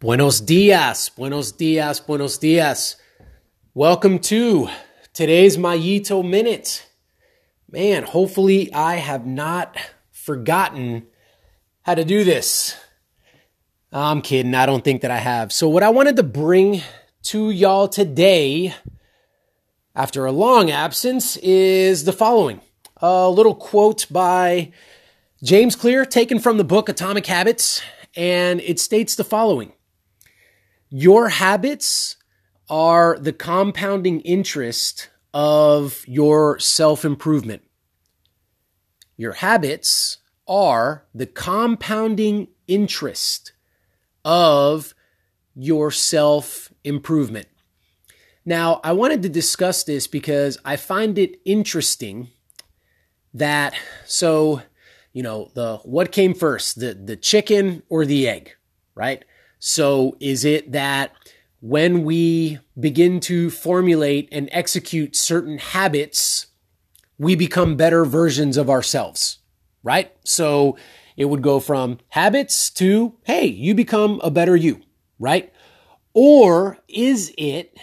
Buenos dias, buenos dias, buenos dias. Welcome to today's Mayito Minute. Man, hopefully I have not forgotten how to do this. I'm kidding. I don't think that I have. So, what I wanted to bring to y'all today, after a long absence, is the following a little quote by James Clear, taken from the book Atomic Habits, and it states the following Your habits are the compounding interest of your self improvement. Your habits are the compounding interest of your self improvement. Now, I wanted to discuss this because I find it interesting that so you know the what came first the the chicken or the egg right so is it that when we begin to formulate and execute certain habits we become better versions of ourselves right? So it would go from habits to hey you become a better you right? Or is it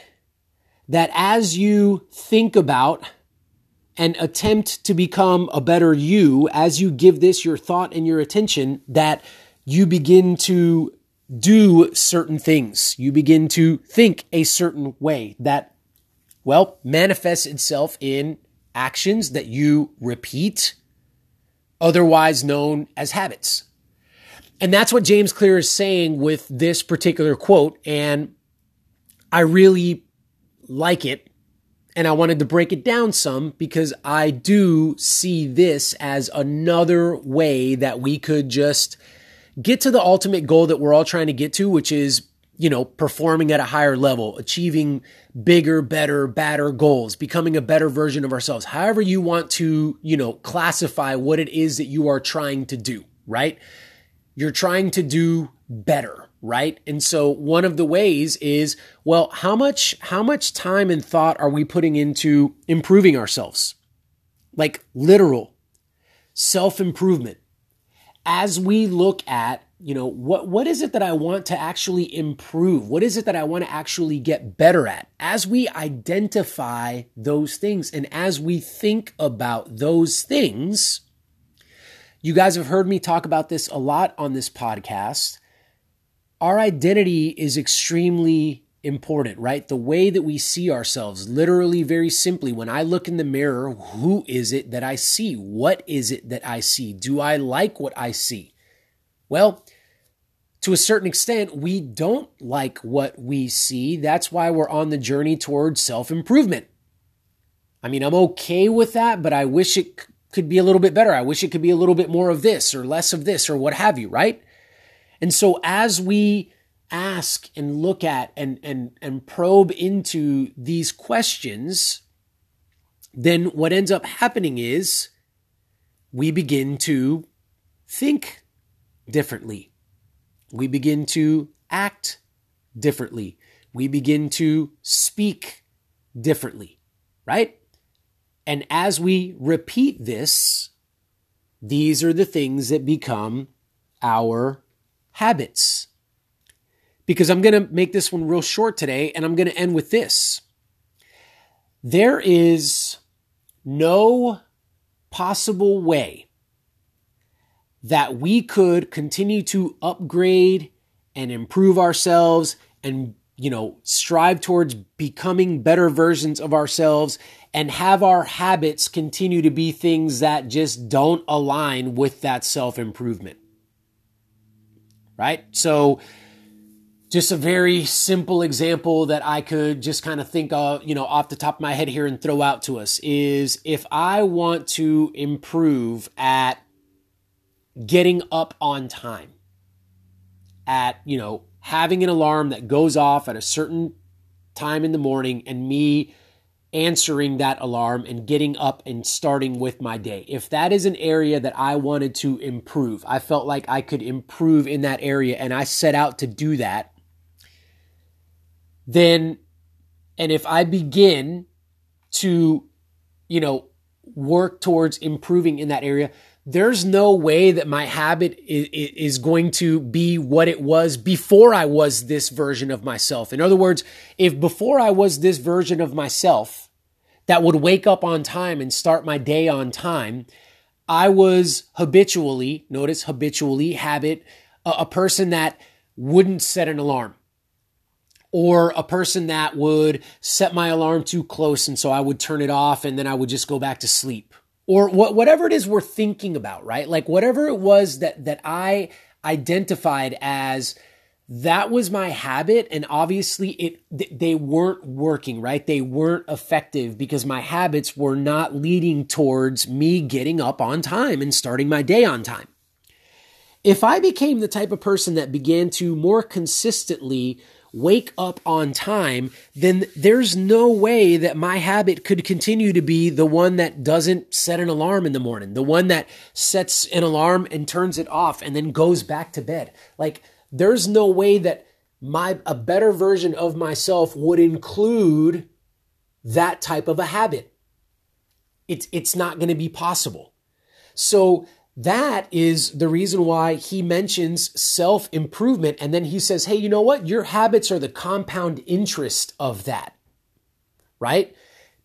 that as you think about and attempt to become a better you as you give this your thought and your attention that you begin to do certain things. You begin to think a certain way that, well, manifests itself in actions that you repeat, otherwise known as habits. And that's what James Clear is saying with this particular quote. And I really like it and I wanted to break it down some because I do see this as another way that we could just get to the ultimate goal that we're all trying to get to, which is, you know, performing at a higher level, achieving bigger, better, badder goals, becoming a better version of ourselves. However you want to, you know, classify what it is that you are trying to do, right? You're trying to do better right? And so one of the ways is, well, how much how much time and thought are we putting into improving ourselves? Like literal self-improvement. As we look at, you know, what what is it that I want to actually improve? What is it that I want to actually get better at? As we identify those things and as we think about those things, you guys have heard me talk about this a lot on this podcast our identity is extremely important, right? The way that we see ourselves, literally, very simply, when I look in the mirror, who is it that I see? What is it that I see? Do I like what I see? Well, to a certain extent, we don't like what we see. That's why we're on the journey towards self improvement. I mean, I'm okay with that, but I wish it could be a little bit better. I wish it could be a little bit more of this or less of this or what have you, right? And so as we ask and look at and, and, and probe into these questions, then what ends up happening is we begin to think differently. We begin to act differently. We begin to speak differently, right? And as we repeat this, these are the things that become our habits. Because I'm going to make this one real short today and I'm going to end with this. There is no possible way that we could continue to upgrade and improve ourselves and you know strive towards becoming better versions of ourselves and have our habits continue to be things that just don't align with that self improvement right? So, just a very simple example that I could just kind of think of, you know, off the top of my head here and throw out to us is if I want to improve at getting up on time, at, you know, having an alarm that goes off at a certain time in the morning and me answering that alarm and getting up and starting with my day. If that is an area that I wanted to improve, I felt like I could improve in that area and I set out to do that, then, and if I begin to, you know, work towards improving in that area, there's no way that my habit is, going to be what it was before I was this version of myself. In other words, if before I was this version of myself that would wake up on time and start my day on time, I was habitually, notice habitually, habit, a person that wouldn't set an alarm or a person that would set my alarm too close and so I would turn it off and then I would just go back to sleep or what, whatever it is we're thinking about, right? Like whatever it was that, that I identified as that was my habit. And obviously it, they weren't working, right? They weren't effective because my habits were not leading towards me getting up on time and starting my day on time. If I became the type of person that began to more consistently wake up on time, then there's no way that my habit could continue to be the one that doesn't set an alarm in the morning, the one that sets an alarm and turns it off and then goes back to bed. Like there's no way that my a better version of myself would include that type of a habit. It's it's not going to be possible. So that is the reason why he mentions self improvement. And then he says, hey, you know what? Your habits are the compound interest of that, right?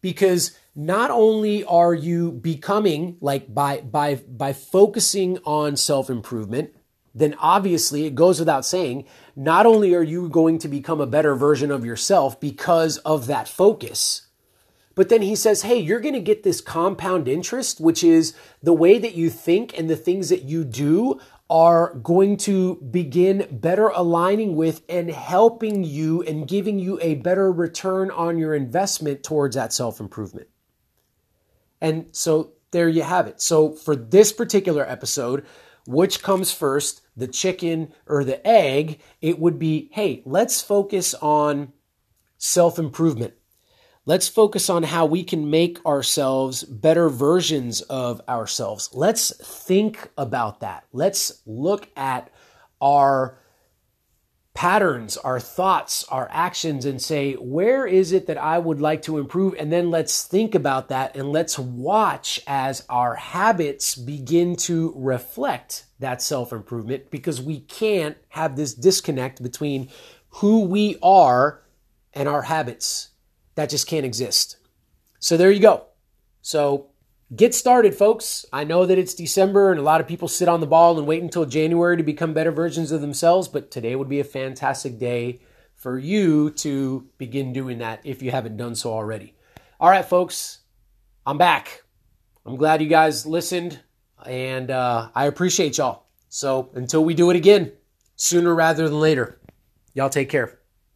Because not only are you becoming like by by by focusing on self improvement then obviously it goes without saying not only are you going to become a better version of yourself because of that focus but then he says, hey, you're going to get this compound interest, which is the way that you think and the things that you do are going to begin better aligning with and helping you and giving you a better return on your investment towards that self improvement. And so there you have it. So for this particular episode, which comes first, the chicken or the egg? It would be, hey, let's focus on self improvement. Let's focus on how we can make ourselves better versions of ourselves. Let's think about that. Let's look at our patterns, our thoughts, our actions, and say, where is it that I would like to improve? And then let's think about that and let's watch as our habits begin to reflect that self improvement because we can't have this disconnect between who we are and our habits. That just can't exist. So there you go. So get started, folks. I know that it's December and a lot of people sit on the ball and wait until January to become better versions of themselves, but today would be a fantastic day for you to begin doing that if you haven't done so already. All right, folks, I'm back. I'm glad you guys listened and uh, I appreciate y'all. So until we do it again, sooner rather than later, y'all take care.